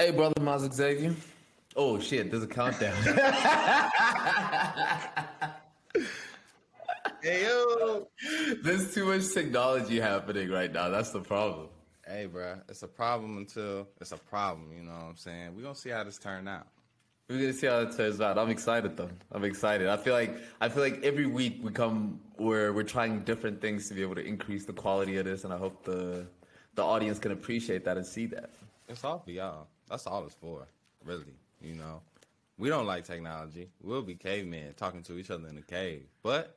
Hey, brother Miles Xavier. Oh shit, there's a countdown. hey yo, there's too much technology happening right now. That's the problem. Hey, bro, it's a problem until it's a problem. You know what I'm saying? We're gonna see how this turn out. We're gonna see how it turns out. I'm excited though. I'm excited. I feel like I feel like every week we come where we're trying different things to be able to increase the quality of this, and I hope the the audience can appreciate that and see that. It's all for y'all. That's all it's for, really. You know, we don't like technology. We'll be cavemen talking to each other in the cave, but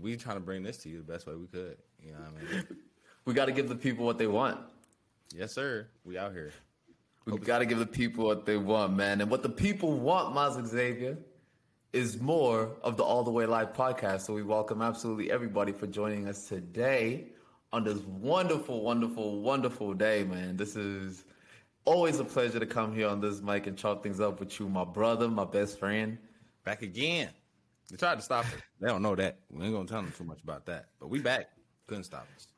we trying to bring this to you the best way we could. You know what I mean? We got to give the people what they want. Yes, sir. We out here. We got to give the people what they want, man. And what the people want, Miles Xavier, is more of the All the Way Live podcast. So we welcome absolutely everybody for joining us today on this wonderful, wonderful, wonderful day, man. This is always a pleasure to come here on this mic and chop things up with you, my brother, my best friend. Back again. They tried to stop us. They don't know that. We ain't gonna tell them too much about that. But we back. Couldn't stop us.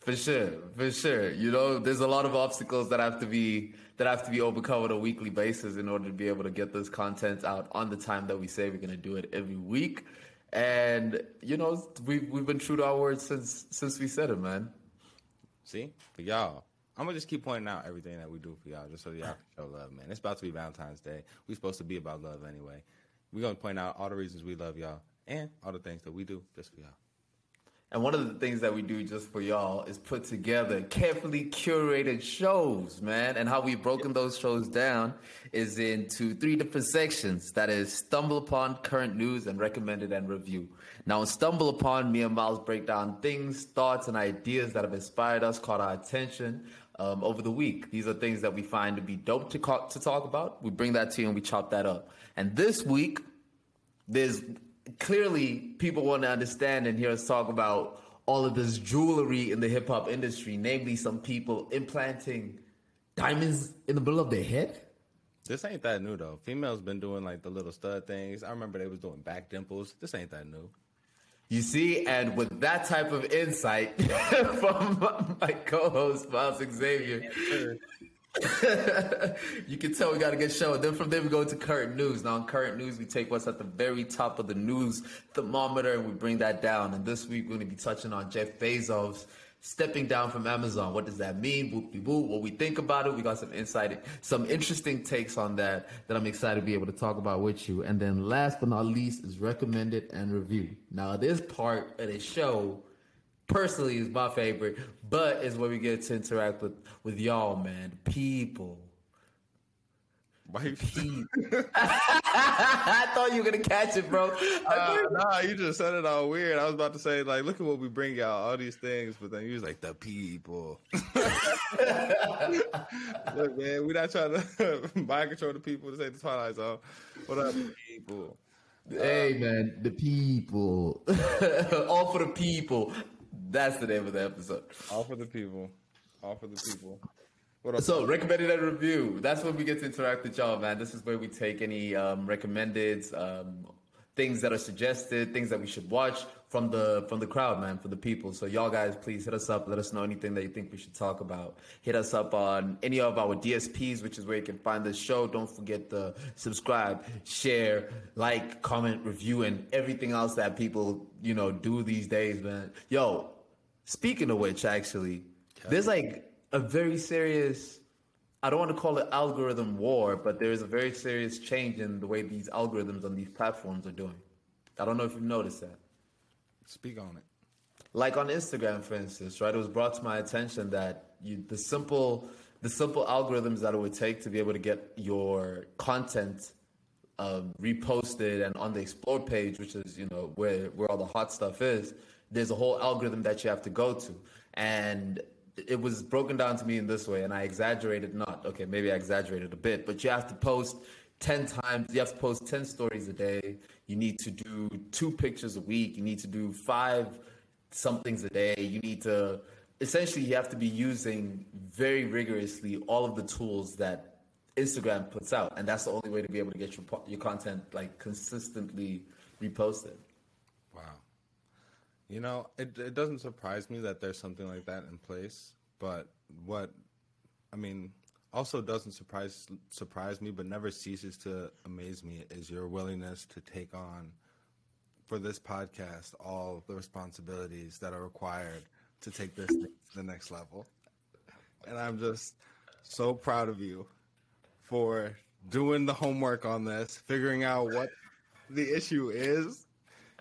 For sure, for sure. You know, there's a lot of obstacles that have to be that have to be overcome on a weekly basis in order to be able to get this content out on the time that we say we're gonna do it every week. And you know, we've we've been true to our words since since we said it, man. See, for y'all, I'm gonna just keep pointing out everything that we do for y'all, just so y'all can show love, man. It's about to be Valentine's Day. We're supposed to be about love anyway. We're gonna point out all the reasons we love y'all and all the things that we do just for y'all. And one of the things that we do just for y'all is put together carefully curated shows, man. And how we've broken those shows down is into three different sections. That is Stumble Upon, Current News, and Recommended and Review. Now, in Stumble Upon, me and Miles break down things, thoughts, and ideas that have inspired us, caught our attention um, over the week. These are things that we find to be dope to, co- to talk about. We bring that to you and we chop that up. And this week, there's clearly people want to understand and hear us talk about all of this jewelry in the hip hop industry, namely some people implanting diamonds in the middle of their head. This ain't that new though. Females been doing like the little stud things. I remember they was doing back dimples. This ain't that new. You see, and with that type of insight from my co-host Miles Xavier, you can tell we got a good show. Then from there we go to current news. Now in current news, we take what's at the very top of the news thermometer and we bring that down. And this week we're going to be touching on Jeff Bezos stepping down from Amazon. What does that mean? Whoop whoop. What we think about it. We got some insight, some interesting takes on that that I'm excited to be able to talk about with you. And then last but not least is recommended and review. Now this part of the show personally is my favorite, but is where we get to interact with with y'all, man. People. You I thought you were gonna catch it, bro. Uh, nah, you just said it all weird. I was about to say, like, look at what we bring y'all, all these things, but then you was like, the people. look, man, we're not trying to mind control the people to say the Twilight Zone. What up, people? Hey, man, the people. all for the people. That's the name of the episode. All for the people. All for the people. What up? So, recommended and review. That's when we get to interact with y'all, man. This is where we take any um, recommended um, things that are suggested, things that we should watch from the from the crowd, man, for the people. So, y'all guys, please hit us up. Let us know anything that you think we should talk about. Hit us up on any of our DSPs, which is where you can find this show. Don't forget to subscribe, share, like, comment, review, and everything else that people you know do these days, man. Yo, speaking of which, actually, there's like a very serious I don't want to call it algorithm war, but there is a very serious change in the way these algorithms on these platforms are doing. I don't know if you've noticed that. Speak on it. Like on Instagram, for instance, right? It was brought to my attention that you, the simple the simple algorithms that it would take to be able to get your content um, reposted and on the explore page, which is you know where where all the hot stuff is. There's a whole algorithm that you have to go to, and it was broken down to me in this way, and I exaggerated not. Okay, maybe I exaggerated a bit, but you have to post 10 times, you have to post 10 stories a day. You need to do two pictures a week. You need to do five somethings a day. You need to, essentially, you have to be using very rigorously all of the tools that Instagram puts out. And that's the only way to be able to get your, your content like consistently reposted. Wow. You know, it it doesn't surprise me that there's something like that in place, but what I mean, also doesn't surprise surprise me, but never ceases to amaze me is your willingness to take on for this podcast all the responsibilities that are required to take this to the next level. And I'm just so proud of you for doing the homework on this, figuring out what the issue is,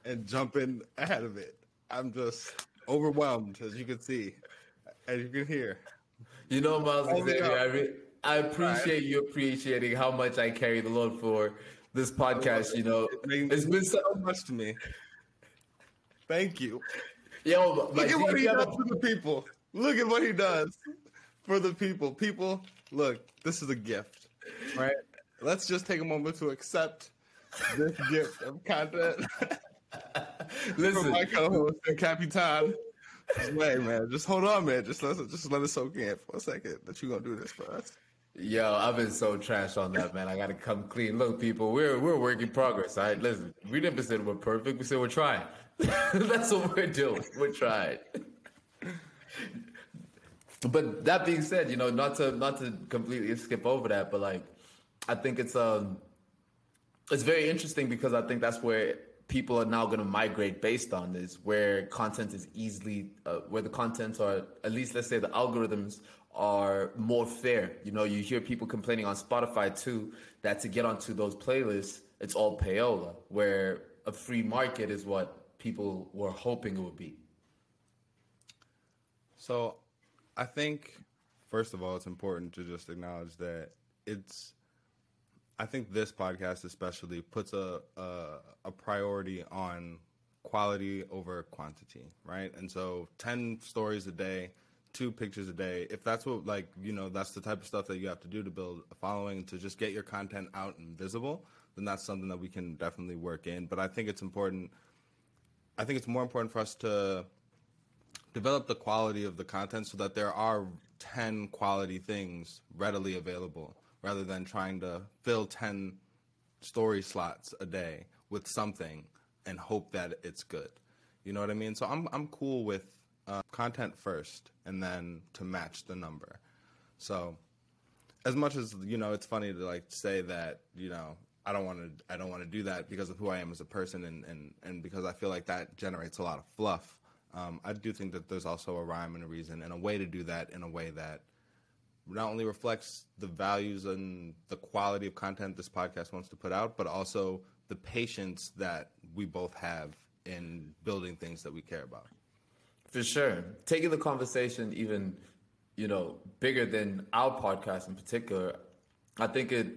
and jumping ahead of it. I'm just overwhelmed, as you can see, as you can hear. You know, Miles Xavier, I, re- I appreciate right. you appreciating how much I carry the load for this podcast. You know, it's been so much to me. Thank you. Yo, look at what he does for the people. Look at what he does for the people. People, look, this is a gift, right? Let's just take a moment to accept this gift of content. Listen, my co-host and Capitan. Wait, man, just hold on, man. Just let just let it soak in for a second that you're gonna do this for us. Yo, I've been so trash on that, man. I gotta come clean. Look, people, we're we're work in progress. All right, listen, we never said we're perfect. We said we're trying. That's what we're doing. We're trying. but that being said, you know, not to not to completely skip over that, but like, I think it's um, it's very interesting because I think that's where people are now going to migrate based on this, where content is easily, uh, where the contents are, at least let's say the algorithms are more fair. You know, you hear people complaining on Spotify too that to get onto those playlists, it's all payola, where a free market is what people were hoping it would be. So I think, first of all, it's important to just acknowledge that it's I think this podcast especially puts a, a, a priority on quality over quantity, right? And so ten stories a day, two pictures a day. If that's what like you know that's the type of stuff that you have to do to build a following to just get your content out and visible, then that's something that we can definitely work in. But I think it's important. I think it's more important for us to develop the quality of the content so that there are 10 quality things readily available rather than trying to fill 10 story slots a day with something and hope that it's good. You know what I mean? So I'm I'm cool with uh, content first and then to match the number. So as much as you know, it's funny to like say that you know I don't want to I don't want to do that because of who I am as a person and and and because I feel like that generates a lot of fluff. Um, I do think that there's also a rhyme and a reason and a way to do that in a way that not only reflects the values and the quality of content this podcast wants to put out, but also the patience that we both have in building things that we care about. For sure. Taking the conversation even, you know, bigger than our podcast in particular, I think it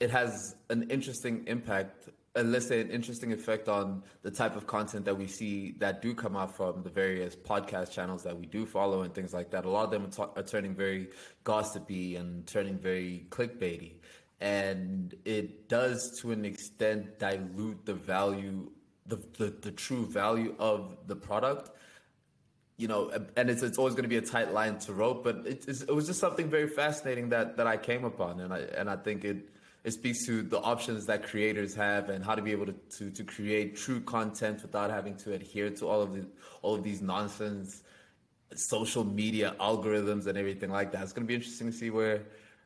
it has an interesting impact let's say an interesting effect on the type of content that we see that do come out from the various podcast channels that we do follow and things like that. A lot of them are, t- are turning very gossipy and turning very clickbaity, and it does to an extent dilute the value, the the, the true value of the product. You know, and it's it's always going to be a tight line to rope, but it, it was just something very fascinating that that I came upon, and I and I think it it speaks to the options that creators have and how to be able to, to, to create true content without having to adhere to all of the all of these nonsense social media algorithms and everything like that. It's going to be interesting to see where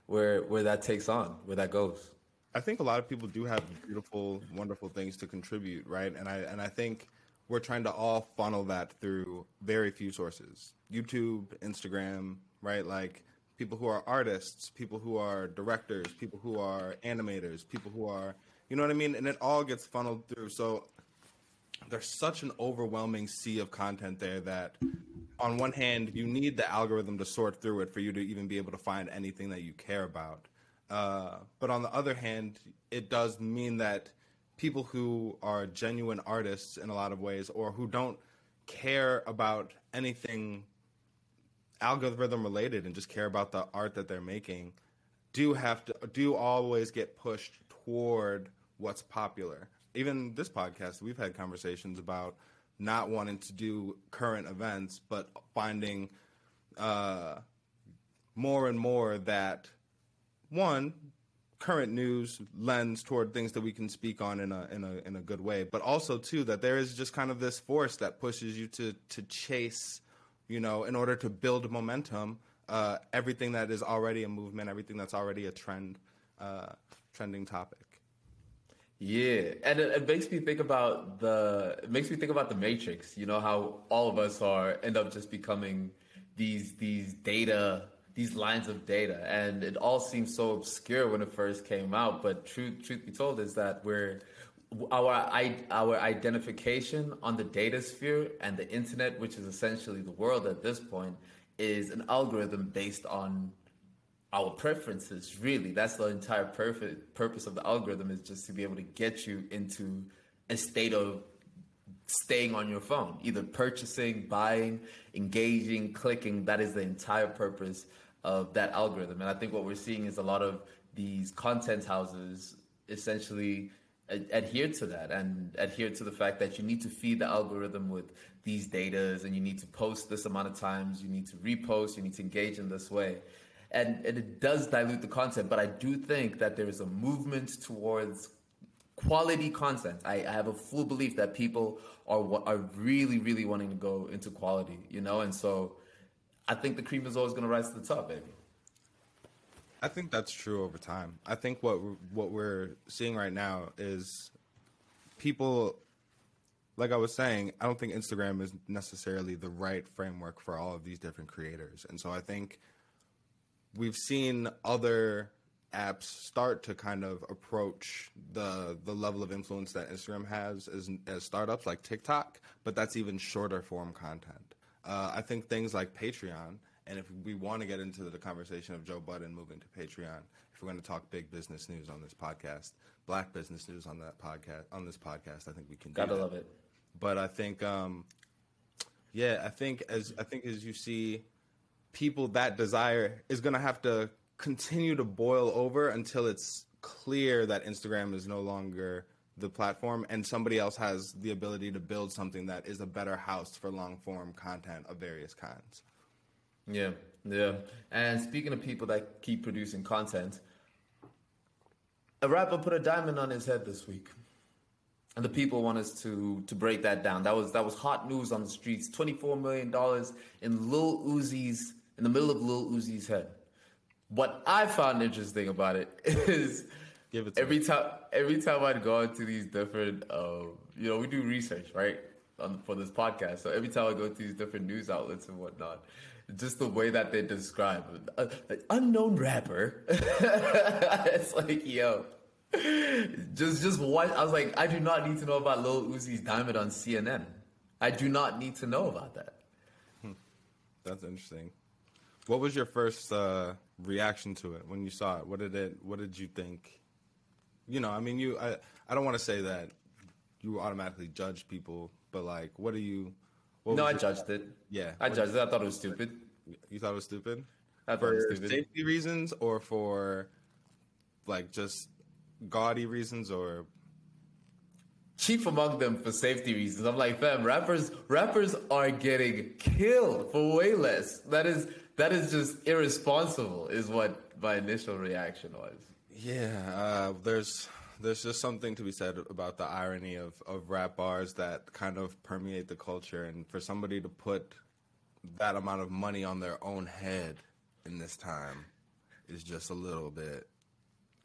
where where that takes on, where that goes. I think a lot of people do have beautiful, wonderful things to contribute, right? And I and I think we're trying to all funnel that through very few sources. YouTube, Instagram, right? Like people who are artists, people who are directors, people who are animators, people who are, you know what I mean? And it all gets funneled through. So there's such an overwhelming sea of content there that on one hand, you need the algorithm to sort through it for you to even be able to find anything that you care about. Uh, but on the other hand, it does mean that people who are genuine artists in a lot of ways or who don't care about anything algorithm related and just care about the art that they're making do have to do always get pushed toward what's popular. Even this podcast, we've had conversations about not wanting to do current events, but finding uh, more and more that one current news lends toward things that we can speak on in a in a in a good way, but also too that there is just kind of this force that pushes you to to chase you know, in order to build momentum, uh, everything that is already a movement, everything that's already a trend, uh, trending topic. Yeah, and it, it, makes me think about the it makes me think about the Matrix. You know how all of us are end up just becoming these these data these lines of data, and it all seems so obscure when it first came out. But truth truth be told is that we're our our identification on the data sphere and the internet, which is essentially the world at this point, is an algorithm based on our preferences really. That's the entire perfect purpose of the algorithm is just to be able to get you into a state of staying on your phone either purchasing buying engaging clicking. That is the entire purpose of that algorithm. And i think what we're seeing is a lot of these content houses essentially adhere to that and adhere to the fact that you need to feed the algorithm with these datas and you need to post this amount of times you need to repost you need to engage in this way and, and it does dilute the content. But I do think that there is a movement towards quality content. I, I, have a full belief that people are are really, really wanting to go into quality, you know, and so I think the cream is always going to rise to the top, baby. I think that's true over time. I think what what we're seeing right now is people like I was saying, I don't think Instagram is necessarily the right framework for all of these different creators. And so I think we've seen other apps start to kind of approach the the level of influence that Instagram has as, as startups like TikTok, but that's even shorter form content. Uh, I think things like Patreon, and if we want to get into the conversation of Joe Budden moving to Patreon, if we're going to talk big business news on this podcast, black business news on that podcast, on this podcast, I think we can. Do that. Gotta love it. But I think, um, yeah, I think as I think as you see people that desire is going to have to continue to boil over until it's clear that Instagram is no longer the platform and somebody else has the ability to build something that is a better house for long form content of various kinds. Yeah, yeah. And speaking of people that keep producing content, a rapper put a diamond on his head this week. And the people want us to to break that down. That was that was hot news on the streets. Twenty four million dollars in Lil Uzi's in the middle of Lil Uzi's head. What I found interesting about it is it every me. time every time I'd go into these different, uh, you know, we do research right on, for this podcast. So every time I go to these different news outlets and whatnot, just the way that they describe an unknown rapper. it's like yo. Just, just what I was like. I do not need to know about Lil Uzi's diamond on CNN. I do not need to know about that. Hmm. That's interesting. What was your first uh, reaction to it when you saw it? What did it? What did you think? You know, I mean, you. I. I don't want to say that you automatically judge people, but like, what do you? No, I judged it. Yeah, I judged it. I thought it was stupid. You thought it was stupid? I thought for it was stupid. safety reasons or for like just gaudy reasons or chief among them for safety reasons. I'm like, fam, rappers rappers are getting killed for way less. That is that is just irresponsible. Is what my initial reaction was. Yeah, uh, there's there's just something to be said about the irony of of rap bars that kind of permeate the culture, and for somebody to put that amount of money on their own head in this time is just a little bit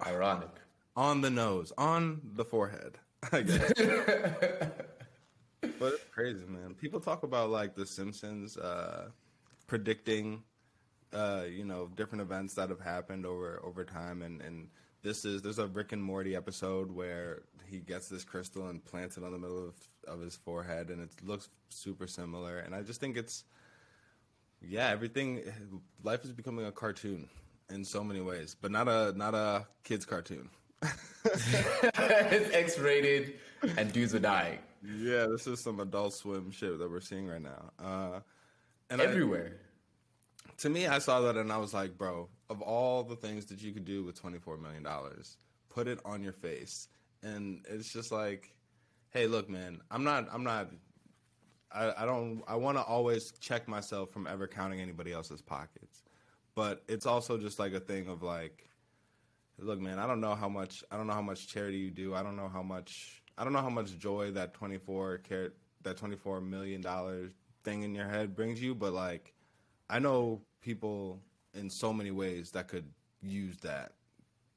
ironic. On the nose, on the forehead, I guess. but it's crazy, man. People talk about like The Simpsons uh, predicting uh, you know, different events that have happened over over time, and and this is there's a Rick and Morty episode where he gets this crystal and plants it on the middle of of his forehead, and it looks super similar, and I just think it's yeah, everything life is becoming a cartoon in so many ways, but not a not a kids cartoon. it's X-rated, and dudes are dying. Yeah, this is some Adult Swim shit that we're seeing right now. Uh, and everywhere. I, to me, I saw that and I was like, bro, of all the things that you could do with $24 million, put it on your face. And it's just like, hey, look, man, I'm not, I'm not, I, I don't, I want to always check myself from ever counting anybody else's pockets. But it's also just like a thing of like, look, man, I don't know how much, I don't know how much charity you do. I don't know how much, I don't know how much joy that 24 carat, that 24 million dollar thing in your head brings you, but like, I know people in so many ways that could use that,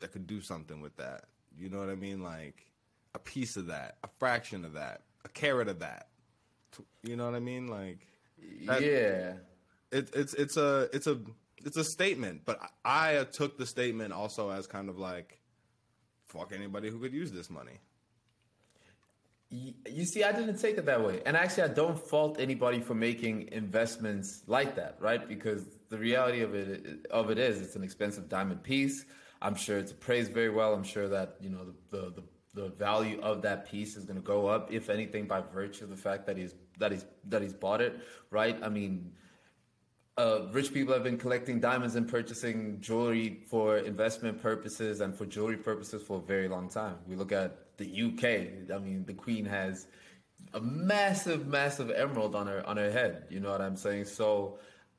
that could do something with that. You know what I mean? Like a piece of that, a fraction of that, a carat of that. You know what I mean? Like that, yeah, it, it's it's a it's a it's a statement, but I took the statement also as kind of like, fuck anybody who could use this money. You see, I didn't take it that way, and actually, I don't fault anybody for making investments like that, right? Because the reality of it of it is, it's an expensive diamond piece. I'm sure it's appraised very well. I'm sure that you know the the, the, value of that piece is going to go up, if anything, by virtue of the fact that he's that he's that he's bought it, right? I mean, uh, rich people have been collecting diamonds and purchasing jewelry for investment purposes and for jewelry purposes for a very long time. We look at the UK. I mean, the Queen has a massive, massive emerald on her on her head. You know what I'm saying? So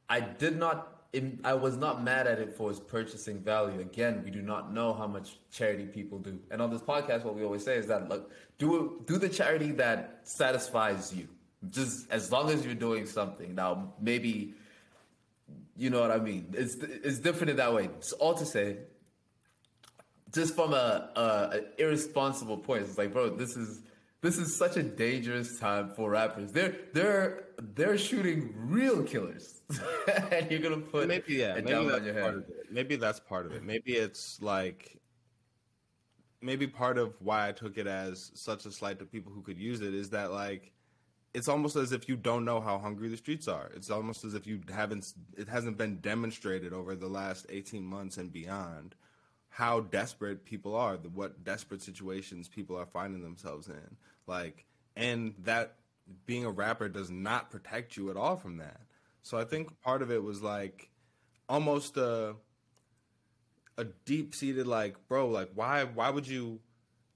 I did not. I was not mad at it for its purchasing value. Again, we do not know how much charity people do. And on this podcast, what we always say is that look, do do the charity that satisfies you. Just as long as you're doing something. Now, maybe you know what I mean. It's it's different in that way. It's all to say, just from a, a, a irresponsible point, it's like, bro, this is this is such a dangerous time for rappers. They're they're they're shooting real killers, and you're gonna put maybe yeah, maybe that's part of it. Maybe that's part of it. Maybe it's like maybe part of why I took it as such a slight to people who could use it is that like it's almost as if you don't know how hungry the streets are. It's almost as if you haven't it hasn't been demonstrated over the last 18 months and beyond how desperate people are, what desperate situations people are finding themselves in. Like, and that being a rapper does not protect you at all from that. So I think part of it was like almost a a deep seated like, bro, like why why would you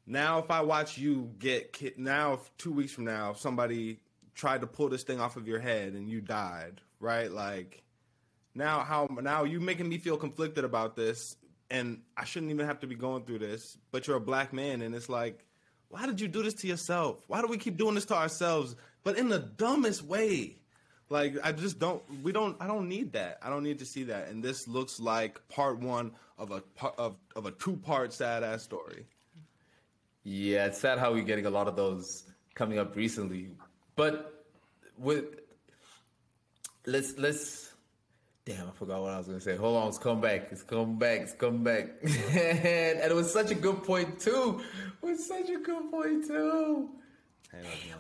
now if I watch you get kid now two weeks from now if somebody tried to pull this thing off of your head and you died, right? Like now how now you making me feel conflicted about this and I shouldn't even have to be going through this, but you're a black man, and it's like, why did you do this to yourself? Why do we keep doing this to ourselves, but in the dumbest way? Like I just don't. We don't. I don't need that. I don't need to see that. And this looks like part one of a of of a two part sad ass story. Yeah, it's sad how we're getting a lot of those coming up recently. But with let's let's Damn, I forgot what I was gonna say. Hold on, it's come back. It's come back. It's come back. and, it was such a good point too. It was such a good point too. Hey,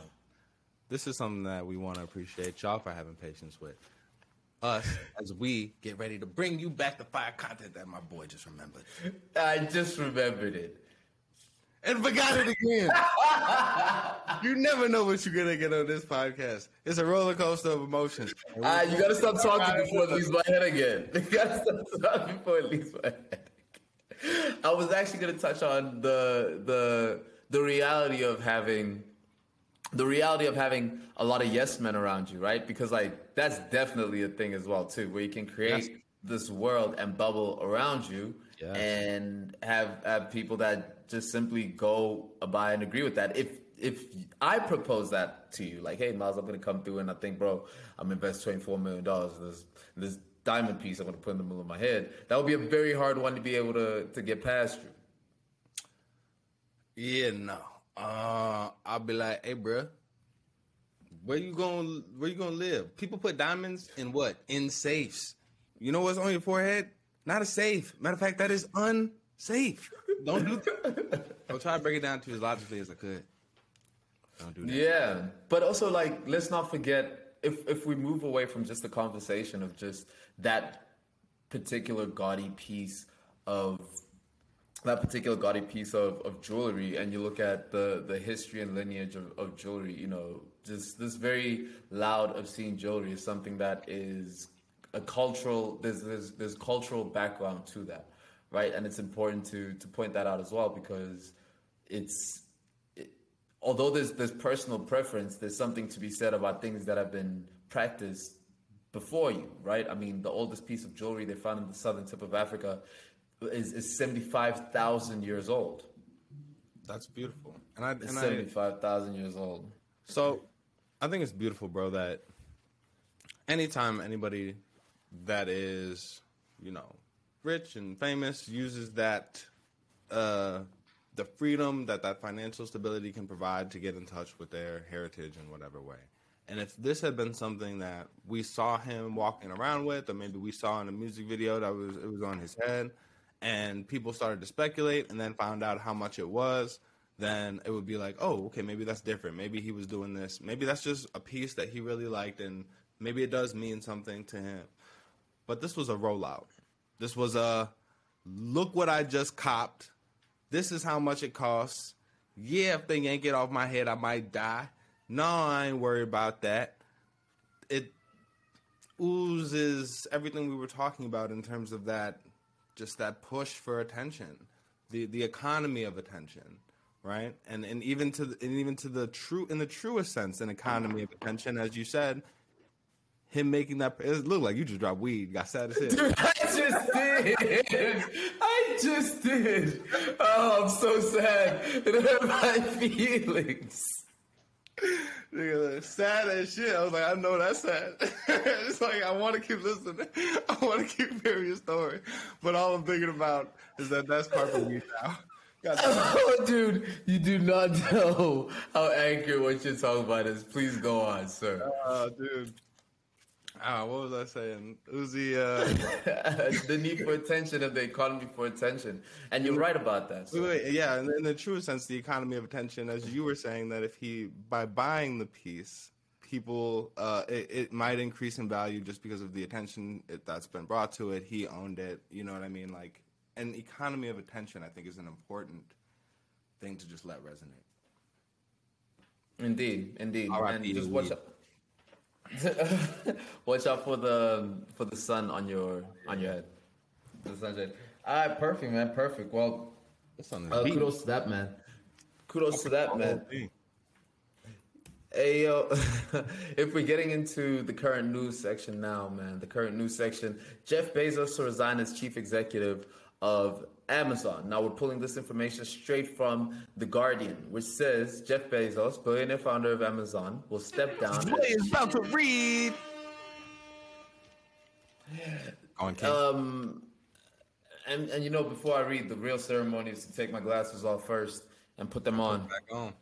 this is something that we want to appreciate y'all for having patience with us as we get ready to bring you back the fire content that my boy just remembered. I just remembered it and forgot it again. you never know what you're gonna get on this podcast. It's a roller coaster of emotions. Uh, you gotta stop talking before it leaves my head again. You gotta stop talking before it leaves my head. I was actually gonna touch on the the the reality of having the reality of having a lot of yes men around you, right? Because like that's definitely a thing as well too, where you can create yes. this world and bubble around you yes. and have have people that just simply go by and agree with that. If if I propose that to you, like, hey, Miles, I'm gonna come through and I think, bro, I'm invest twenty four million dollars in this this diamond piece I'm gonna put in the middle of my head. That would be a very hard one to be able to to get past you. Yeah, no. Uh, I'll be like, hey, bro, where you going? Where you gonna live? People put diamonds in what? In safes. You know what's on your forehead? Not a safe. Matter of fact, that is unsafe. Don't do. that. I'll try to break it down to as logically as I could. Don't do that. Yeah, but also like let's not forget if if we move away from just the conversation of just that particular gaudy piece of that particular gaudy piece of, of jewelry and you look at the, the history and lineage of, of jewelry, you know, just this very loud, obscene jewelry is something that is a cultural there's there's, there's cultural background to that right? And it's important to to point that out as well because it's it, although there's there's personal preference, there's something to be said about things that have been practiced before you, right? I mean, the oldest piece of jewelry they found in the southern tip of Africa is, is seventy five thousand years old. That's beautiful, and I it's seventy five thousand years old. So, I think it's beautiful, bro. That anytime anybody that is you know, rich and famous uses that uh, the freedom that that financial stability can provide to get in touch with their heritage in whatever way. And if this had been something that we saw him walking around with, or maybe we saw in a music video that was it was on his head, and people started to speculate and then found out how much it was, then it would be like, oh, okay, maybe that's different. Maybe he was doing this. Maybe that's just a piece that he really liked, and maybe it does mean something to him. But this was a rollout. This was a look what I just copped. This is how much it costs. Yeah, if they yank it off my head, I might die. No, I ain't worried about that. It oozes everything we were talking about in terms of that, just that push for attention, the the economy of attention, right? And and even to the, and even to the true in the truest sense, an economy of attention, as you said, him making that it looked like you just dropped weed. Got sad as hell. Dude, I just did. I just did. Oh, I'm so sad. It hurt my feelings. Nigga, sad as shit. I was like, I know that's sad. it's like I want to keep listening. I want to keep hearing your story, but all I'm thinking about is that that's part of me now. Oh, dude, you do not know how accurate what you're talking about is. Please go on, sir. Oh, dude. Ah, what was I saying? Uzi, uh... the need for attention of the economy for attention, and you're right about that. So. Wait, wait, yeah, in, in the true sense, the economy of attention, as you were saying, that if he by buying the piece, people, uh, it, it, might increase in value just because of the attention it, that's been brought to it. He owned it. You know what I mean? Like, an economy of attention, I think, is an important thing to just let resonate. Indeed, indeed, and just watch. Out Watch out for the for the sun on your on your head. The sunshine. All right, perfect, man. Perfect. Well, uh, kudos to that man. Kudos to that man. Hey yo, if we're getting into the current news section now, man, the current news section, Jeff Bezos to resign as chief executive of Amazon. Now we're pulling this information straight from The Guardian, which says Jeff Bezos, billionaire founder of Amazon, will step down. is about to read. On, um, and and you know, before I read, the real ceremony is to take my glasses off first and put them on, on.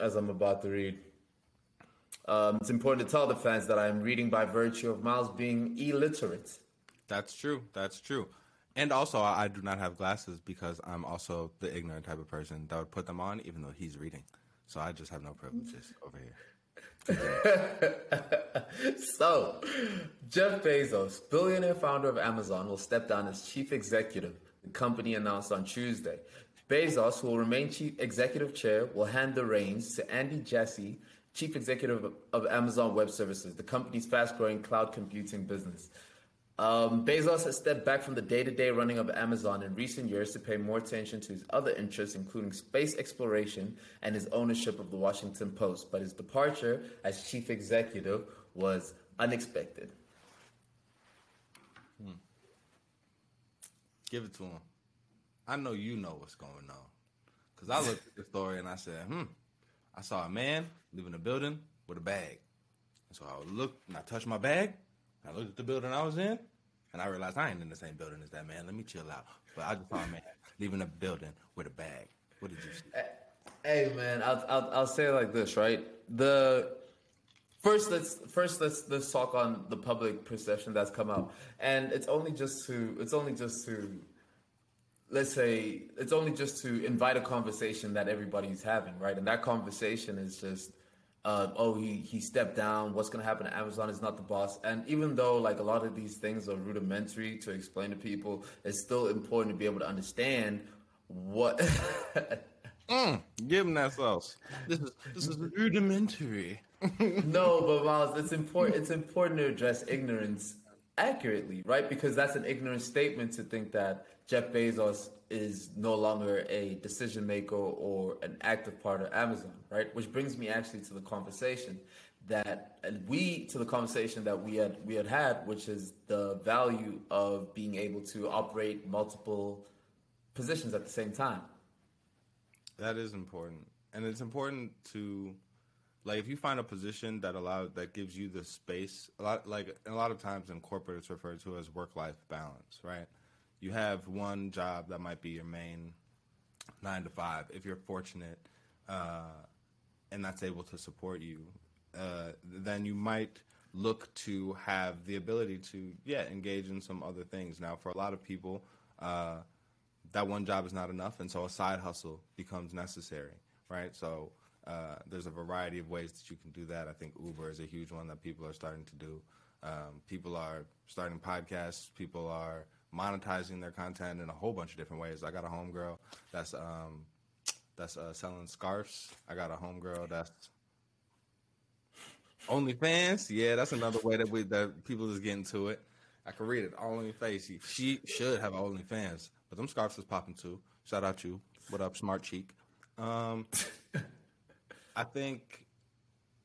as I'm about to read. Um, it's important to tell the fans that I am reading by virtue of Miles being illiterate. That's true. That's true. And also, I do not have glasses because I'm also the ignorant type of person that would put them on, even though he's reading. So I just have no privileges over here. so, Jeff Bezos, billionaire founder of Amazon, will step down as chief executive. The company announced on Tuesday. Bezos, who will remain chief executive chair, will hand the reins to Andy Jassy, chief executive of Amazon Web Services, the company's fast growing cloud computing business. Um, Bezos has stepped back from the day to day running of Amazon in recent years to pay more attention to his other interests, including space exploration and his ownership of the Washington Post. But his departure as chief executive was unexpected. Hmm. Give it to him. I know you know what's going on. Because I looked at the story and I said, hmm, I saw a man leaving a building with a bag. And so I looked and I touched my bag. I looked at the building I was in, and I realized I ain't in the same building as that man. Let me chill out. But I just saw a man leaving a building with a bag. What did you see? Hey man, I'll, I'll, I'll say it like this, right? The first let's first let's let's talk on the public perception that's come out, and it's only just to it's only just to let's say it's only just to invite a conversation that everybody's having, right? And that conversation is just uh, oh, he, he stepped down. What's going to happen to Amazon is not the boss. And even though like a lot of these things are rudimentary to explain to people, it's still important to be able to understand what. mm, give him that sauce. This is this is rudimentary. no, but Miles, it's important. It's important to address ignorance accurately, right? Because that's an ignorant statement to think that Jeff Bezos is no longer a decision maker or an active part of Amazon, right? Which brings me actually to the conversation that we to the conversation that we had we had had, which is the value of being able to operate multiple positions at the same time. That is important, and it's important to like if you find a position that allows that gives you the space a lot like a lot of times in corporate it's referred to as work life balance right you have one job that might be your main nine to five if you're fortunate uh, and that's able to support you uh, then you might look to have the ability to yeah engage in some other things. Now for a lot of people uh, that one job is not enough and so a side hustle becomes necessary right? So uh, there's a variety of ways that you can do that. I think uber is a huge one that people are starting to do. Um, people are starting podcasts. People are monetizing their content in a whole bunch of different ways i got a homegirl that's um, that's uh, selling scarves i got a homegirl that's OnlyFans, yeah, that's another way that we that people is getting to it. I can read it all your face. She should have OnlyFans, but them scarves is popping too. Shout out to you. What up, smart cheek? Um, I think,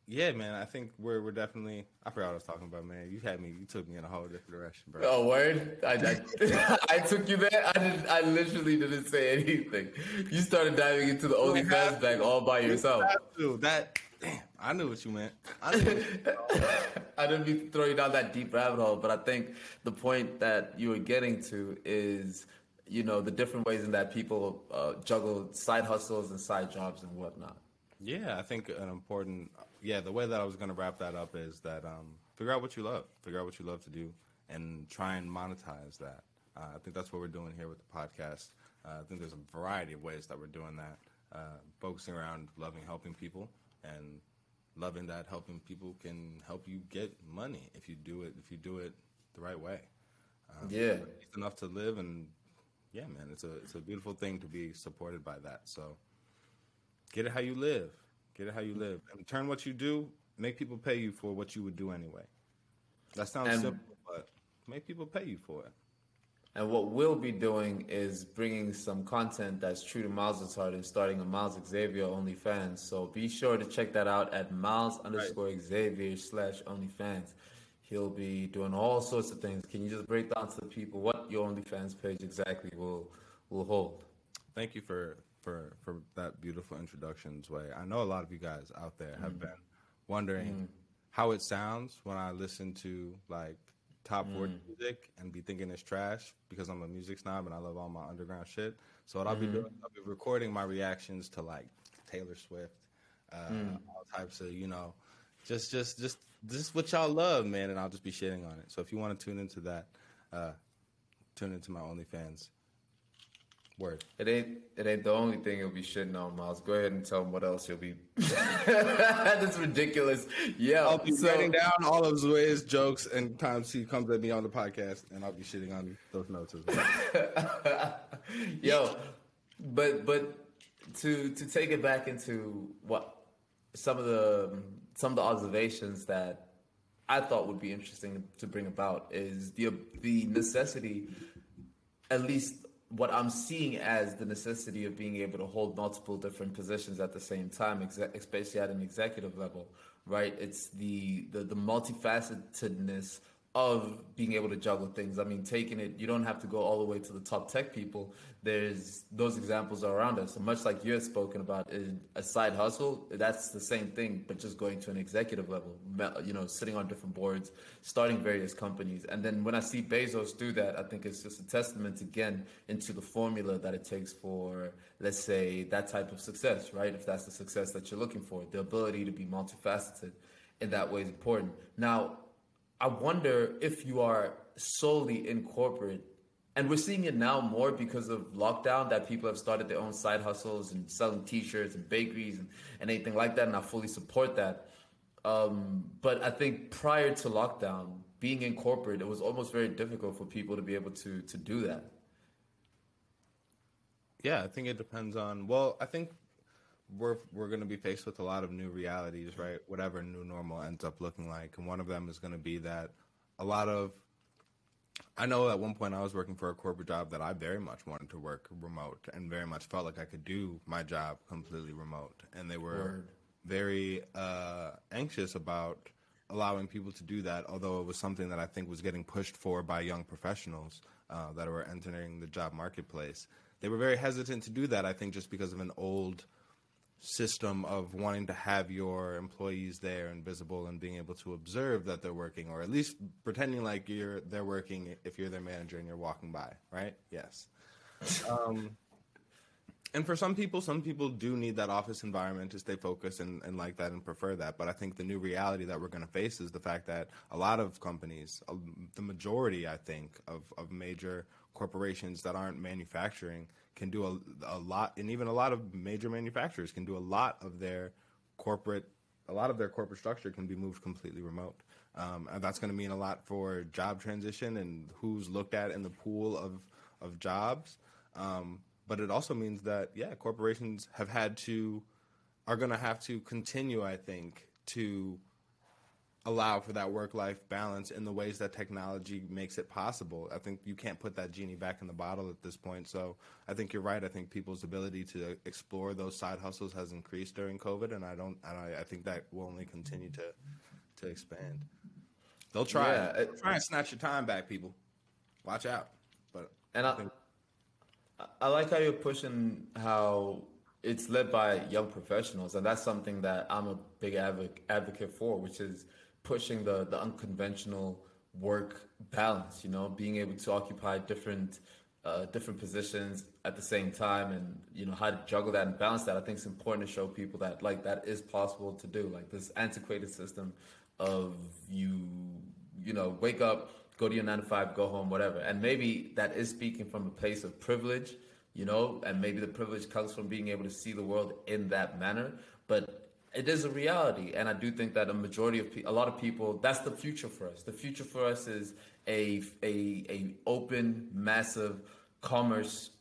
yeah, man. I think we're we're definitely. I forgot what I was talking about, man. You had me. You took me in a whole different direction, bro. Oh, word! I, I, I took you there. I did. I literally didn't say anything. You started diving into the OnlyFans bag all by yourself. That damn. I knew what you meant. I, I didn't mean to throw you down that deep rabbit hole, but I think the point that you were getting to is, you know, the different ways in that people uh, juggle side hustles and side jobs and whatnot. Yeah, I think an important, yeah, the way that I was going to wrap that up is that um, figure out what you love, figure out what you love to do, and try and monetize that. Uh, I think that's what we're doing here with the podcast. Uh, I think there's a variety of ways that we're doing that, uh, focusing around loving helping people and loving that helping people can help you get money if you do it if you do it the right way. Um, yeah, it's enough to live, and yeah, man, it's a it's a beautiful thing to be supported by that. So get it how you live, get it how you mm-hmm. live, and turn what you do. Make people pay you for what you would do anyway. That sounds and, simple, but make people pay you for it. And what we'll be doing is bringing some content that's true to Miles' heart and starting a Miles Xavier OnlyFans. So be sure to check that out at Miles underscore Xavier slash OnlyFans. He'll be doing all sorts of things. Can you just break down to the people what your OnlyFans page exactly will will hold? Thank you for for for that beautiful introduction, Zway. I know a lot of you guys out there have mm. been wondering mm. how it sounds when I listen to like top 40 mm. music and be thinking it's trash because I'm a music snob and I love all my underground shit. So what. I'll be mm-hmm. doing, I'll be recording my reactions to like Taylor Swift, uh, mm. all types of, you know, just, just, just, just what y'all love, man. And I'll just be shitting on it. So if you want to tune into that, uh, tune into my OnlyFans. Word. It ain't it ain't the only thing you'll be shitting on, Miles. Go ahead and tell them what else you'll be. That's ridiculous. Yeah, I'll be so... writing down all of Zway's jokes and times he comes at me on the podcast, and I'll be shitting on those notes as well. Yo, but but to to take it back into what some of the some of the observations that I thought would be interesting to bring about is the the necessity, at least what I'm seeing as the necessity of being able to hold multiple different positions at the same time, especially at an executive level, right? It's the the, the multifacetedness of being able to juggle things. I mean, taking it, you don't have to go all the way to the top tech people. There's those examples are around us. And much like you had spoken about a side hustle, that's the same thing, but just going to an executive level, you know, sitting on different boards, starting various companies. And then when I see Bezos do that, I think it's just a testament again into the formula that it takes for, let's say, that type of success, right? If that's the success that you're looking for, the ability to be multifaceted in that way is important. Now, I wonder if you are solely in corporate, and we're seeing it now more because of lockdown that people have started their own side hustles and selling T-shirts and bakeries and, and anything like that, and I fully support that. Um, but I think prior to lockdown, being in corporate, it was almost very difficult for people to be able to to do that. Yeah, I think it depends on. Well, I think we're we're going to be faced with a lot of new realities, right? Whatever new normal ends up looking like, and one of them is going to be that a lot of I know at one point I was working for a corporate job that I very much wanted to work remote and very much felt like I could do my job completely remote, and they were Word. very uh, anxious about allowing people to do that. Although it was something that I think was getting pushed for by young professionals uh, that were entering the job marketplace, they were very hesitant to do that. I think just because of an old system of wanting to have your employees there and visible and being able to observe that they're working or at least pretending like you're they're working if you're their manager and you're walking by right? Yes. Um, and for some people some people do need that office environment to stay focused and, and like that and prefer that but i think the new reality that we're going to face is the fact that a lot of companies the majority i think of, of major corporations that aren't manufacturing can do a, a lot, and even a lot of major manufacturers can do a lot of their corporate, a lot of their corporate structure can be moved completely remote. Um, and that's going to mean a lot for job transition and who's looked at in the pool of of jobs. Um, but it also means that yeah, corporations have had to are going to have to continue, I think, to allow for that work life balance in the ways that technology makes it possible. I think you can't put that genie back in the bottle at this point. So I think you're right. I think people's ability to explore those side hustles has increased during COVID, and I don't. I, I think that will only continue to to expand. They'll try. Yeah, it, try and snatch your time back, people. Watch out. But and I, I, think, I like how you're pushing how it's led by young professionals, and that's something that I'm a big advocate for, which is pushing the the unconventional work balance. You know, being able to occupy different uh, different positions at the same time, and you know how to juggle that and balance that. I think it's important to show people that like that is possible to do. Like this antiquated system of you, you know, wake up, go to your nine to five, go home, whatever. And maybe that is speaking from a place of privilege, you know, and maybe the privilege comes from being able to see the world in that manner. But it is a reality, and I do think that a majority of pe- a lot of people that's the future for us. The future for us is a a a open, massive commerce,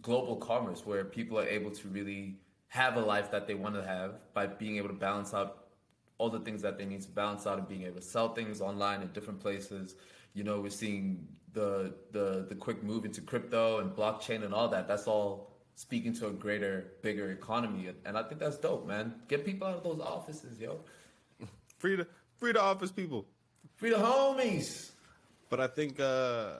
global commerce where people are able to really have a life that they want to have by being able to balance out all the things that they need to balance out and being able to sell things online in different places. You know, we're seeing the the the quick move into crypto and blockchain and all that. That's all speaking to a greater, bigger economy. And I think that's dope, man. Get people out of those offices, yo. Free the free the office people. Free the homies. But I think uh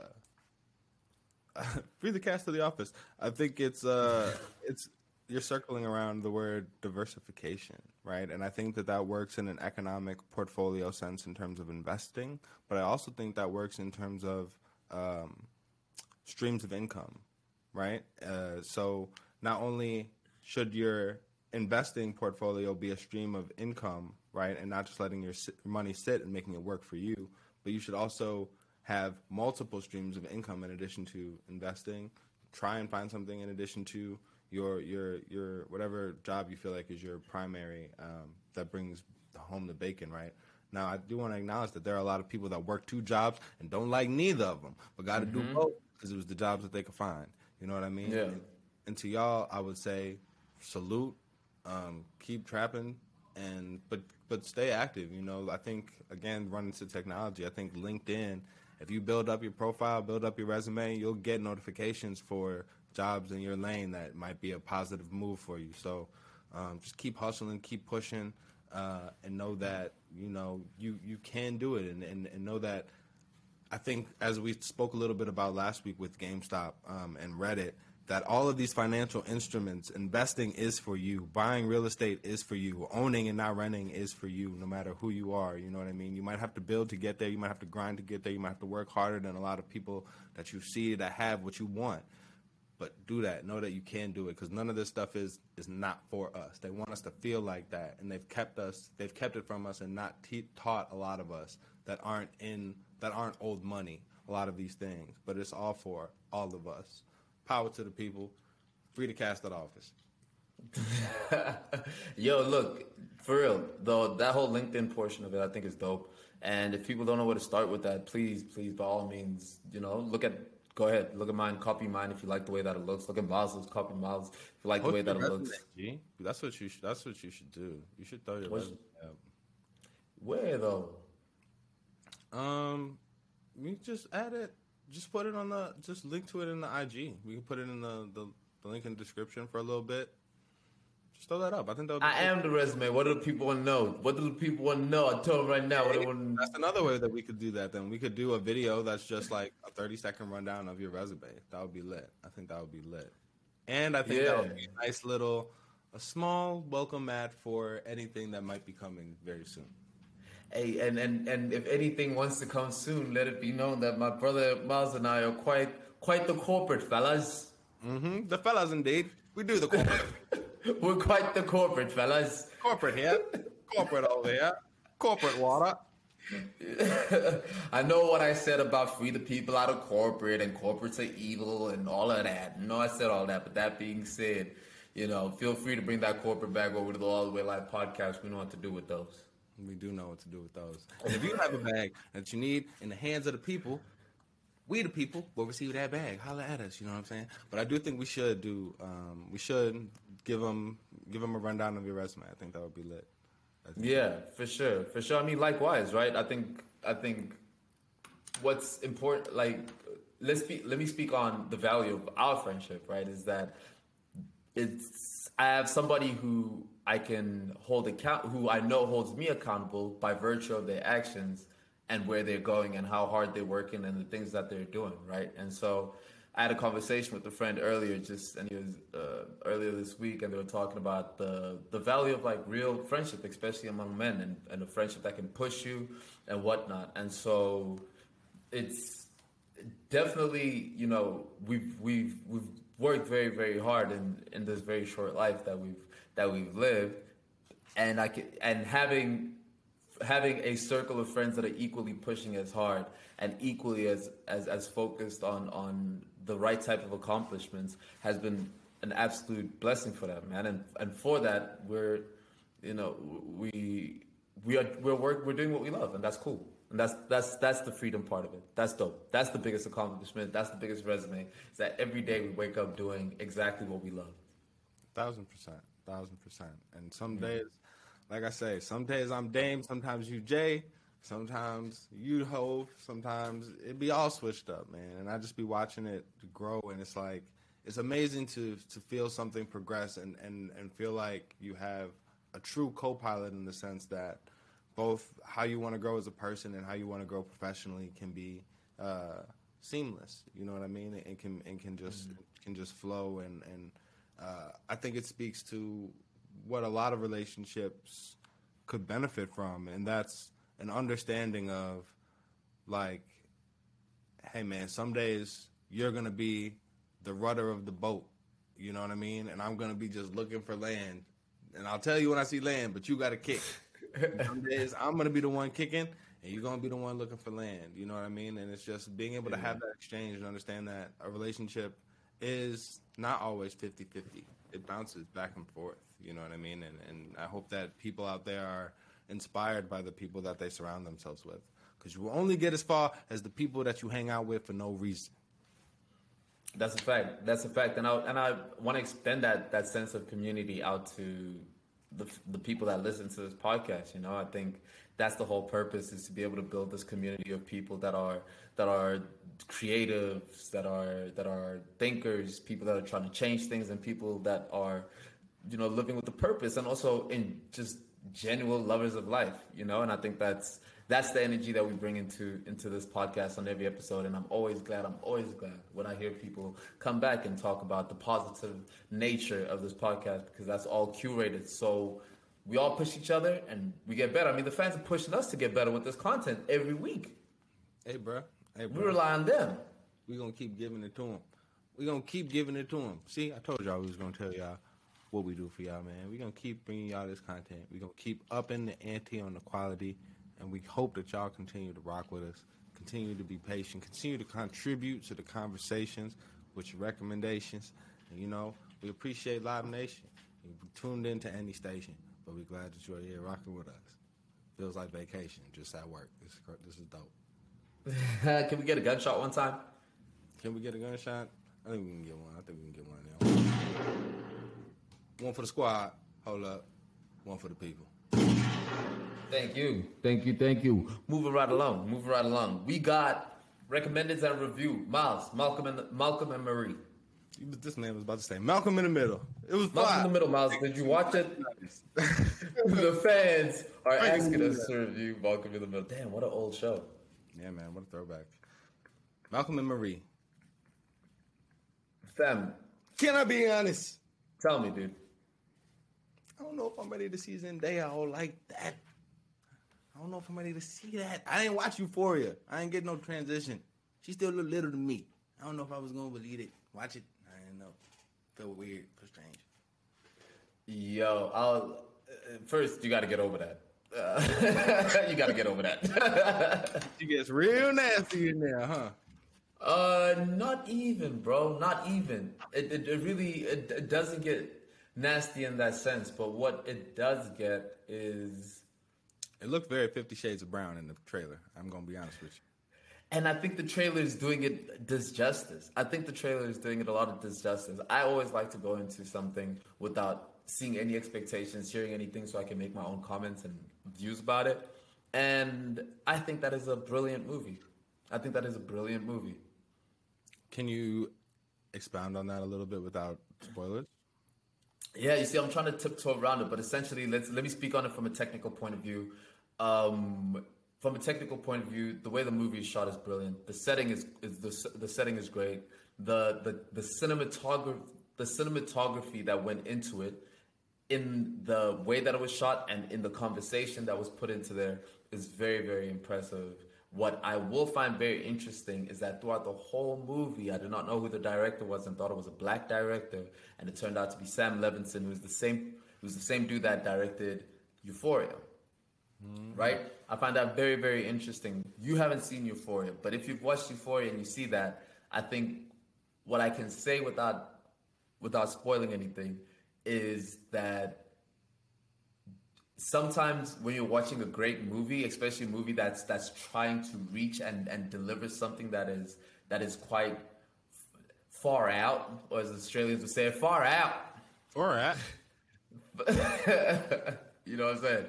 free the cast of the office. I think it's uh it's you're circling around the word diversification, right? And I think that that works in an economic portfolio sense in terms of investing, but I also think that works in terms of um, streams of income, right? Uh, so not only should your investing portfolio be a stream of income, right, and not just letting your money sit and making it work for you, but you should also have multiple streams of income in addition to investing. Try and find something in addition to your your your whatever job you feel like is your primary um, that brings home the bacon, right? Now, I do want to acknowledge that there are a lot of people that work two jobs and don't like neither of them, but got to mm-hmm. do both because it was the jobs that they could find. You know what I mean? Yeah. And, and to y'all, I would say salute, um, keep trapping, and but but stay active. You know, I think again, running to technology. I think LinkedIn. If you build up your profile, build up your resume, you'll get notifications for jobs in your lane that might be a positive move for you. So um, just keep hustling, keep pushing, uh, and know that you know you you can do it, and, and, and know that I think as we spoke a little bit about last week with GameStop um, and Reddit, that all of these financial instruments, investing is for you, buying real estate is for you, owning and not renting is for you, no matter who you are. You know what I mean? You might have to build to get there, you might have to grind to get there, you might have to work harder than a lot of people that you see that have what you want. But do that. Know that you can do it because none of this stuff is is not for us. They want us to feel like that, and they've kept us. They've kept it from us and not te- taught a lot of us that aren't in that aren't old money. A lot of these things, but it's all for all of us. Power to the people. Free to cast that office. Yo, look, for real, though, that whole LinkedIn portion of it, I think is dope. And if people don't know where to start with that, please, please, by all means, you know, look at, go ahead, look at mine, copy mine if you like the way that it looks. Look at Miles's, copy Miles if you like the way that it looks. G. That's what you. Should, that's what you should do. You should throw your resume up. Where though? Um, we just add it. Just put it on the. Just link to it in the IG. We can put it in the the, the link in the description for a little bit. Just throw that up. I think that. I cool. am the resume. What do the people want to know? What do the people want to know? I tell them right now. What want That's another way that we could do that. Then we could do a video that's just like a thirty second rundown of your resume. That would be lit. I think that would be lit. And I think yeah. that would be a nice little a small welcome mat for anything that might be coming very soon. Hey, and, and, and if anything wants to come soon, let it be known that my brother Miles and I are quite quite the corporate fellas. Mm-hmm. The fellas, indeed. We do the corporate. We're quite the corporate fellas. corporate here. Corporate over here. Corporate water. I know what I said about free the people out of corporate and corporates are evil and all of that. No, I said all that. But that being said, you know, feel free to bring that corporate bag over to the All the Way Live podcast. We know what to do with those. We do know what to do with those. And if you have a bag that you need in the hands of the people, we the people will receive that bag. Holla at us. You know what I'm saying? But I do think we should do. Um, we should give them give them a rundown of your resume. I think that would be lit. Yeah, for sure, for sure. I mean, likewise, right? I think I think what's important, like let's be let me speak on the value of our friendship, right? Is that it's I have somebody who I can hold account, who I know holds me accountable by virtue of their actions and where they're going and how hard they're working and the things that they're doing, right? And so I had a conversation with a friend earlier, just and he was uh, earlier this week, and they were talking about the the value of like real friendship, especially among men, and and a friendship that can push you and whatnot. And so it's definitely you know we've we've we've worked very very hard in in this very short life that we've that we've lived, and I can and having having a circle of friends that are equally pushing as hard and equally as as, as focused on on the right type of accomplishments has been an absolute blessing for that man. And and for that we're you know we we are we're work we're doing what we love and that's cool. And that's that's that's the freedom part of it. That's dope. That's the biggest accomplishment. That's the biggest resume is that every day we wake up doing exactly what we love. Thousand percent. Thousand percent. And some mm-hmm. days like i say some days i'm dame sometimes you jay Sometimes you hope, sometimes it be all switched up, man. And I just be watching it grow, and it's like it's amazing to to feel something progress and and and feel like you have a true co-pilot in the sense that both how you want to grow as a person and how you want to grow professionally can be uh, seamless. You know what I mean? And can and can just mm-hmm. can just flow and and uh, I think it speaks to what a lot of relationships could benefit from, and that's an understanding of like, hey man, some days you're gonna be the rudder of the boat. You know what I mean? And I'm gonna be just looking for land. And I'll tell you when I see land, but you gotta kick. some days I'm gonna be the one kicking and you're gonna be the one looking for land. You know what I mean? And it's just being able to have that exchange and understand that a relationship is not always 50-50. It bounces back and forth. You know what I mean? And and I hope that people out there are inspired by the people that they surround themselves with. Because you will only get as far as the people that you hang out with for no reason. That's a fact. That's a fact, and I and I want to extend that that sense of community out to the the people that listen to this podcast. You know, I think that's the whole purpose is to be able to build this community of people that are that are creatives, that are that are thinkers, people that are trying to change things, and people that are you know living with a purpose, and also in just genuine lovers of life, you know, and I think that's that's the energy that we bring into into this podcast on every episode. And I'm always glad, I'm always glad when I hear people come back and talk about the positive nature of this podcast because that's all curated. So we all push each other and we get better. I mean, the fans are pushing us to get better with this content every week. Hey, bro. Hey, bro. We rely on them. We're gonna keep giving it to them. We're gonna keep giving it to them. See, I told y'all we was gonna tell y'all what we do for y'all, man. We're gonna keep bringing y'all this content. We're gonna keep upping the ante on the quality, and we hope that y'all continue to rock with us, continue to be patient, continue to contribute to the conversations with your recommendations. And you know, we appreciate Live Nation. You tuned into any station, but we're glad that you're here rocking with us. Feels like vacation, just at work. This is this is dope. can we get a gunshot one time? Can we get a gunshot? I think we can get one. I think we can get one now. One for the squad. Hold up. One for the people. Thank you. Thank you. Thank you. Moving right along. Moving right along. We got recommended and review. Miles, Malcolm and Malcolm and Marie. This man was about to say Malcolm in the Middle. It was Malcolm in the Middle, Miles. Did you watch it? the fans are asking us to review Malcolm in the Middle. Damn, what an old show. Yeah, man, what a throwback. Malcolm and Marie. Fam. Can I be honest? Tell me, dude. I don't know if I'm ready to see Zendaya all like that. I don't know if I'm ready to see that. I didn't watch Euphoria. I didn't get no transition. She still look little to me. I don't know if I was gonna believe it. Watch it. I didn't know. Felt weird. Felt strange. Yo, I'll uh, first you got to get over that. Uh, you got to get over that. She gets real nasty in there, huh? uh, not even, bro. Not even. It it, it really it, it doesn't get nasty in that sense. But what it does get is, It looked very Fifty Shades of Brown in the trailer. I'm gonna be honest with you. and I think the trailer is doing it disjustice. I think the trailer is doing it a lot of disjustice. I always like to go into something without seeing any expectations, hearing anything, so I can make my own comments and views about it. And I think that is a brilliant movie. I think that is a brilliant movie. Can you expound on that a little bit without spoilers? Yeah, you see, I'm trying to tiptoe around it, but essentially, let's let me speak on it from a technical point of view. Um, from a technical point of view, the way the movie is shot is brilliant. The setting is, is the the setting is great. The the the cinematography the cinematography that went into it, in the way that it was shot, and in the conversation that was put into there, is very very impressive. What I will find very interesting is that throughout the whole movie, I did not know who the director was and thought it was a black director, and it turned out to be Sam Levinson, who's the same who's the same dude that directed Euphoria. Hmm. Right? I find that very, very interesting. You haven't seen Euphoria, but if you've watched Euphoria and you see that, I think what I can say without without spoiling anything is that sometimes when you're watching a great movie, especially a movie that's that's trying to reach and and deliver something that is that is quite far out, or as Australians would say, far out. All right. you know what I'm saying?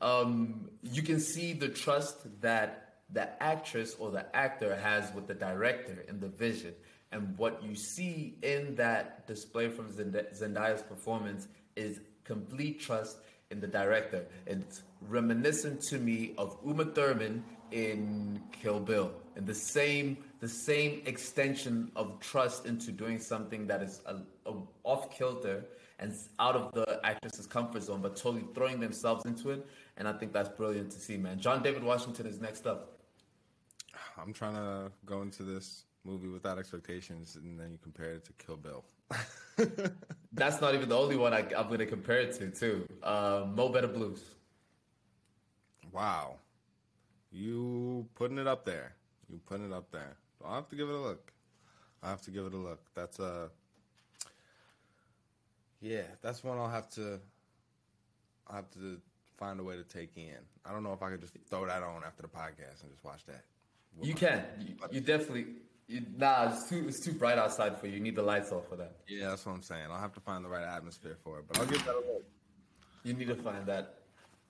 Um, you can see the trust that the actress or the actor has with the director and the vision. And what you see in that display from Zend- Zendaya's performance is complete trust in the director. It's reminiscent to me of Uma Thurman in Kill Bill, and the same the same extension of trust into doing something that is a, a off kilter and out of the actress's comfort zone, but totally throwing themselves into it. And I think that's brilliant to see, man. John David Washington is next up. I'm trying to go into this movie without expectations, and then you compare it to Kill Bill. That's not even the only one I, I'm going to compare it to, too. Uh, Mo Better Blues. wow, you putting it up there? You putting it up there? I'll have to give it a look. I have to give it a look. That's a yeah. That's one I'll have to. I'll have to find a way to take in. I don't know if I could just throw that on after the podcast and just watch that. You can. You, you definitely. You, nah, it's too, it's too bright outside for you. You need the lights off for that. Yeah, that's what I'm saying. I'll have to find the right atmosphere for it, but I'll give that a look. You need to find that.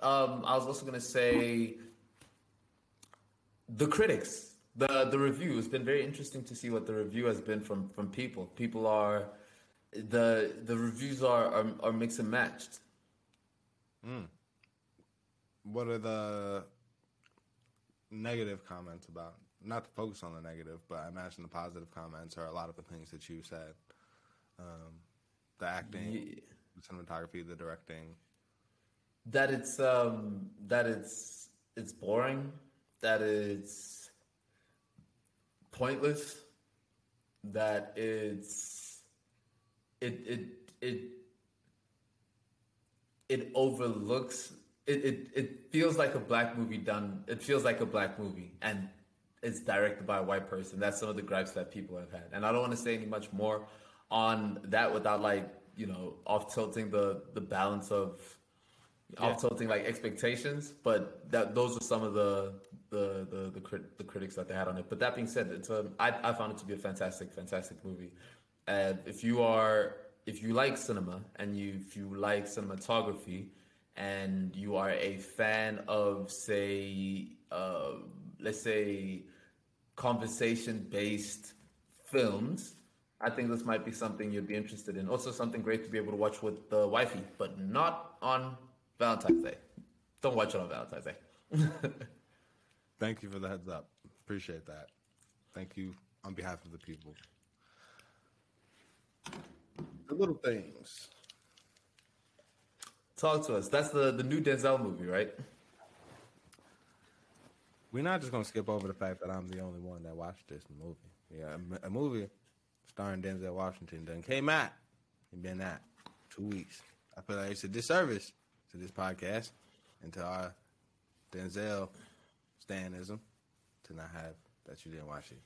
Um, I was also gonna say the critics, the the review. It's been very interesting to see what the review has been from from people. People are the the reviews are are, are mixed and matched. Hmm. What are the negative comments about? Not to focus on the negative, but I imagine the positive comments are a lot of the things that you said. Um, the acting, Ye- the cinematography, the directing. That it's um that it's it's boring. That it's pointless. That it's it it it it overlooks it, it it feels like a black movie done it feels like a black movie and it's directed by a white person. That's some of the gripes that people have had. And i don't want to say any much more on that without like you know off tilting the the balance of off tilting like expectations but that those are some of the the the the, crit, the critics that they had on it. But that being said it's a I, I found it to be a fantastic fantastic movie. And if you are if you like cinema and you if you like cinematography and you are a fan of say uh, let's say conversation based films i think this might be something you'd be interested in also something great to be able to watch with the wifey but not on valentine's day don't watch it on valentine's day Thank you for the heads up. Appreciate that. Thank you on behalf of the people. The little things. Talk to us. That's the the new Denzel movie, right? We're not just gonna skip over the fact that I'm the only one that watched this movie. Yeah, a, a movie starring Denzel Washington done came out. It been out two weeks. I feel like it's a disservice to this podcast and to our Denzel stanism to not have that you didn't watch it.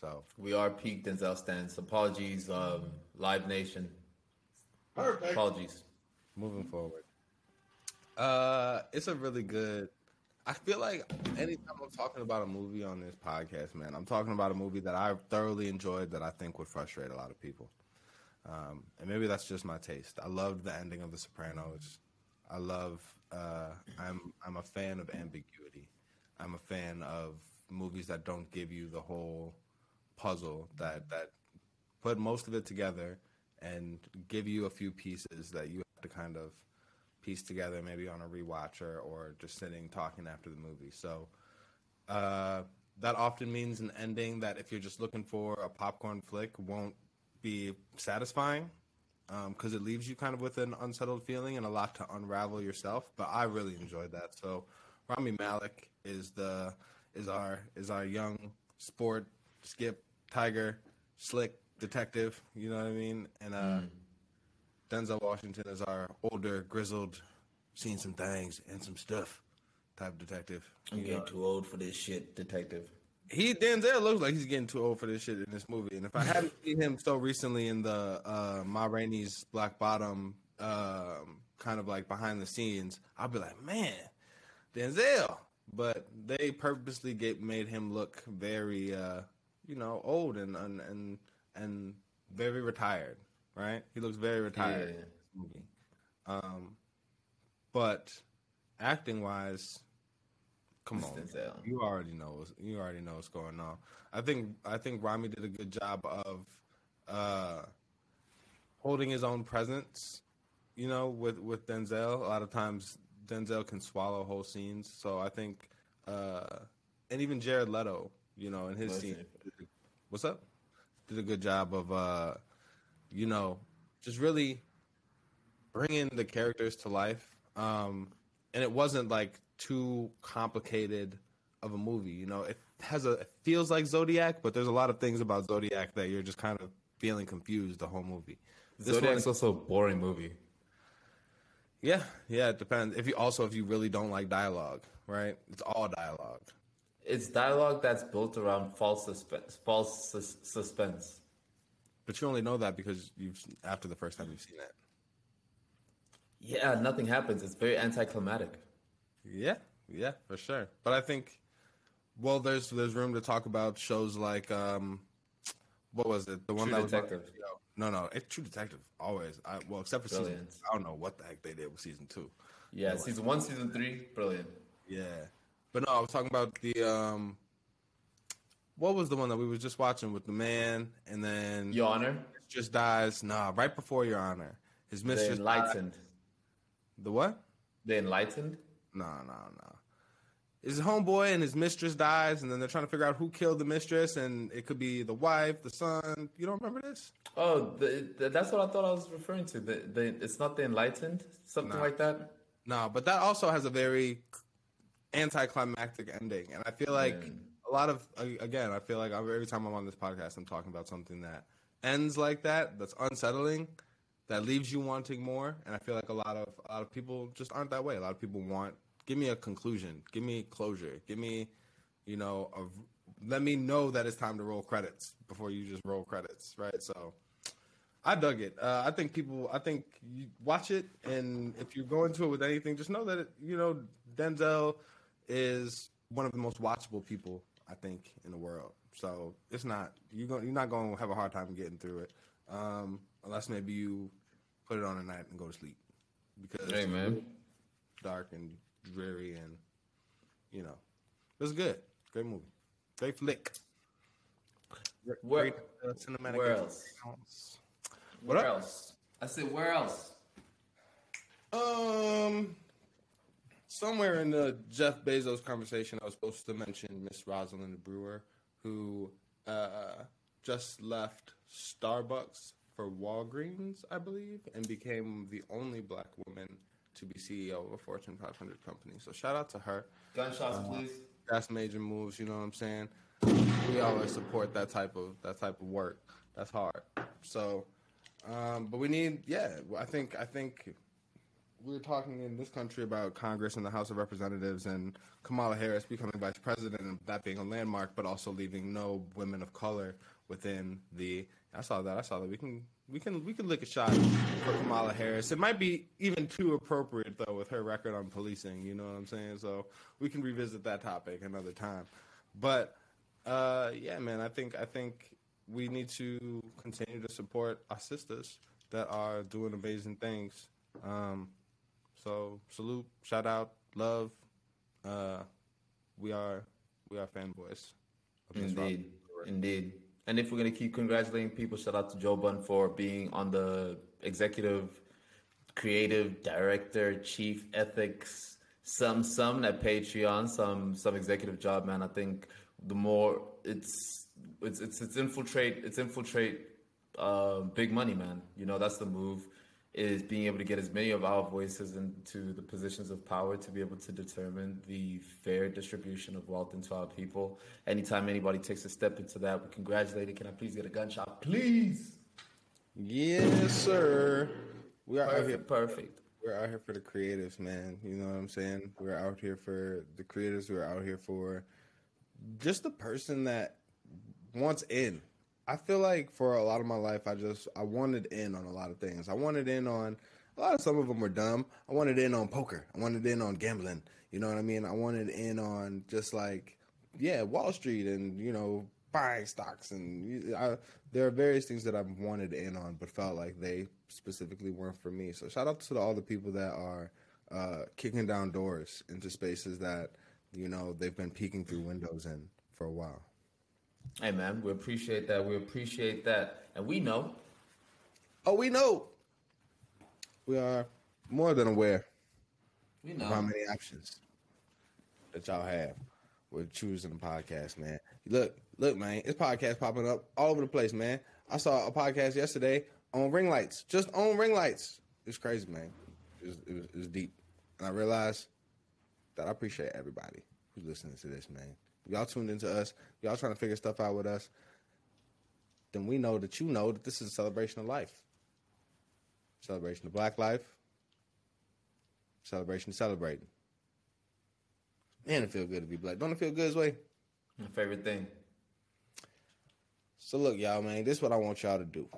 So We are peak Denzel stands. Apologies, um, Live Nation. Perfect. Apologies. moving forward, uh, it's a really good. I feel like anytime I'm talking about a movie on this podcast, man, I'm talking about a movie that I thoroughly enjoyed that I think would frustrate a lot of people. Um, and maybe that's just my taste. I loved the ending of The Sopranos. I love. Uh, I'm I'm a fan of ambiguity. I'm a fan of movies that don't give you the whole puzzle that that put most of it together and give you a few pieces that you have to kind of piece together maybe on a rewatch or, or just sitting talking after the movie. So uh, that often means an ending that if you're just looking for a popcorn flick won't be satisfying because it leaves you kind of with an unsettled feeling and a lot to unravel yourself. But I really enjoyed that. So Rami Malek is the is our is our young sport skip tiger slick detective. You know what I mean? And uh, Denzel Washington is our older grizzled, seen some things and some stuff type detective. I'm You getting know, too old for this shit, detective. he Denzel looks like he's getting too old for this shit in this movie. And if I hadn't seen him so recently in the uh Ma Rainey's Black Bottom um kind of like behind the scenes, I'd be like, man, Denzel. But they purposely get made him look very uh you know, old and and and, and very retired, right? He looks very retired Yeah. in this movie. Um but acting wise, come on. Denzel. You already know. what's- You already know what's going on. I think. I think Rami did a good job of uh, holding his own presence. You know, with with Denzel, a lot of times Denzel can swallow whole scenes. So I think, uh, and even Jared Leto, you know, in his Bless scene, what's up? Did a good job of, uh, you know, just really bringing the characters to life. Um, and it wasn't like too complicated of a movie. You know, it has a it feels like Zodiac, but there's a lot of things about Zodiac that you're just kind of feeling confused the whole movie. This Zodiac's one- also a boring movie. yeah, yeah, it depends. If you also if you really don't like dialogue, right? It's all dialogue. It's dialogue that's built around false suspense. False sus- suspense. But you only know that because you've after the first time you've seen it. Yeah, nothing happens. It's very anticlimactic. Yeah, yeah, for sure. But I think, well, there's there's room to talk about shows like um, what was it? The one True that was on Detective. HBO. No, no, it's True Detective always. I, well, except for Brilliant. season. I don't know what the heck they did with season two. Yeah, season one, season three, brilliant. Yeah, but no, I was talking about the um, what was the one that we was just watching with the man, and then Your Honor, just dies. Nah, right before Your Honor, his the mistress. died. enlightened. The what? The enlightened. No, no, no. His homeboy and his mistress dies, and then they're trying to figure out who killed the mistress, and it could be the wife, the son. You don't remember this? Oh, the, the, that's what I thought I was referring to. The, the it's not the enlightened, something Nah. like that. No, but that also has a very anticlimactic ending, and I feel like Man. A lot of again, I feel like every time I'm on this podcast, I'm talking about something that ends like that, that's unsettling, that leaves you wanting more, and I feel like a lot of a lot of people just aren't that way. A lot of people want give me a conclusion, give me closure, give me, you know, a, let me know that it's time to roll credits before you just roll credits, right? So. I dug it. Uh, I think people. I think you watch it, and if you go into it with anything, just know that it, you know Denzel is one of the most watchable people I think in the world. So it's not you're going. You're not going to have a hard time getting through it, um, unless maybe you put it on at night and go to sleep because Hey, man. it's dark and dreary, and you know it's good. Great movie. Great flick. Great, Where- great, uh, cinematic where else? What where up? else? I said, where else? Um, somewhere in the Jeff Bezos conversation, I was supposed to mention Miss Rosalind Brewer, who uh, just left Starbucks for Walgreens, I believe, and became the only black woman to be CEO of a Fortune 500 company. So shout out to her. Gunshots, please. That's major moves. You know what I'm saying? We always support that type of that type of work. That's hard. So, um, but we need, yeah. I think I think we were talking in this country about Congress and the House of Representatives and Kamala Harris becoming vice president and that being a landmark, but also leaving no women of color within the. I saw that. I saw that. We can we can we can lick a shot for Kamala Harris. It might be even too appropriate though with her record on policing. You know what I'm saying? So we can revisit that topic another time. But uh, yeah, man, I think I think we need to continue to support our sisters that are doing amazing things. Um, so salute, shout out, love. Uh, we are we are fanboys. Indeed, indeed. And if we're gonna keep congratulating people, shout out to Joe Budden for being on the executive, creative director, chief ethics, some some at Patreon, some some executive job, man. I think the more it's it's it's it's infiltrate it's infiltrate uh, big money, man. You know that's the move is being able to get as many of our voices into the positions of power to be able to determine the fair distribution of wealth into our people. Anytime anybody takes a step into that, we congratulate it. Can I please get a gunshot, please? Yes, sir. We are perfect, out here. Perfect. We're out here for the creatives, man. You know what I'm saying? We're out here for the creators. We're out here for just the person that wants in. I feel like for a lot of my life, I just I wanted in on a lot of things. I wanted in on a lot of some of them were dumb. I wanted in on poker. I wanted in on gambling. You know what I mean? I wanted in on just like yeah, Wall Street and you know buying stocks and I, there are various things that I've wanted in on, but felt like they specifically weren't for me. So shout out to all the people that are uh, kicking down doors into spaces that you know they've been peeking through windows in for a while. Hey man, we appreciate that. We appreciate that, and we know. Oh, we know. We are more than aware We of how many options that y'all have with choosing a podcast, man. Look, look, man, it's podcast popping up all over the place, man. I saw a podcast yesterday on ring lights, just on ring lights. It's crazy, man. It was, it was, it was deep, and I realized that I appreciate everybody who's listening to this, man. Y'all tuned into us. Y'all trying to figure stuff out with us. Then we know that you know that this is a celebration of life. Celebration of black life. Celebration of celebrating. Man, it feel good to be black. Don't it feel good, this way? My favorite thing. So look, y'all, man, this is what I want y'all to do.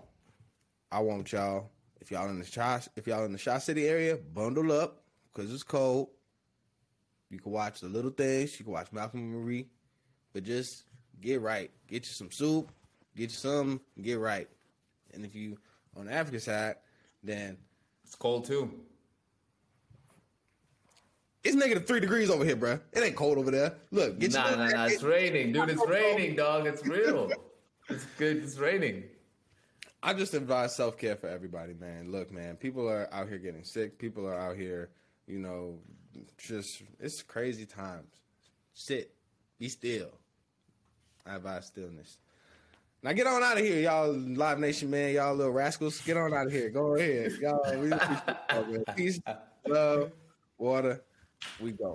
I want y'all, if y'all in the Chi, if y'all in the Shaw City area, bundle up because it's cold. You can watch the little things. You can watch Malcolm and Marie, but just get right. Get you some soup. Get you some. Get right. And if you on the African side, then It's cold too. it's negative three degrees over here, bro. It ain't cold over there. Look, get Nah, nah, nah. It's raining, dude. It's raining, dog. It's real. It's good. It's raining. I just advise self care for everybody, man. Look, man, people are out here getting sick. People are out here, you know, just it's crazy times. Sit, be still. I advise stillness. Now get on out of here, y'all, Live Nation, man. Y'all little rascals, get on out of here. Go ahead, y'all. We. Peace, love, water. We go.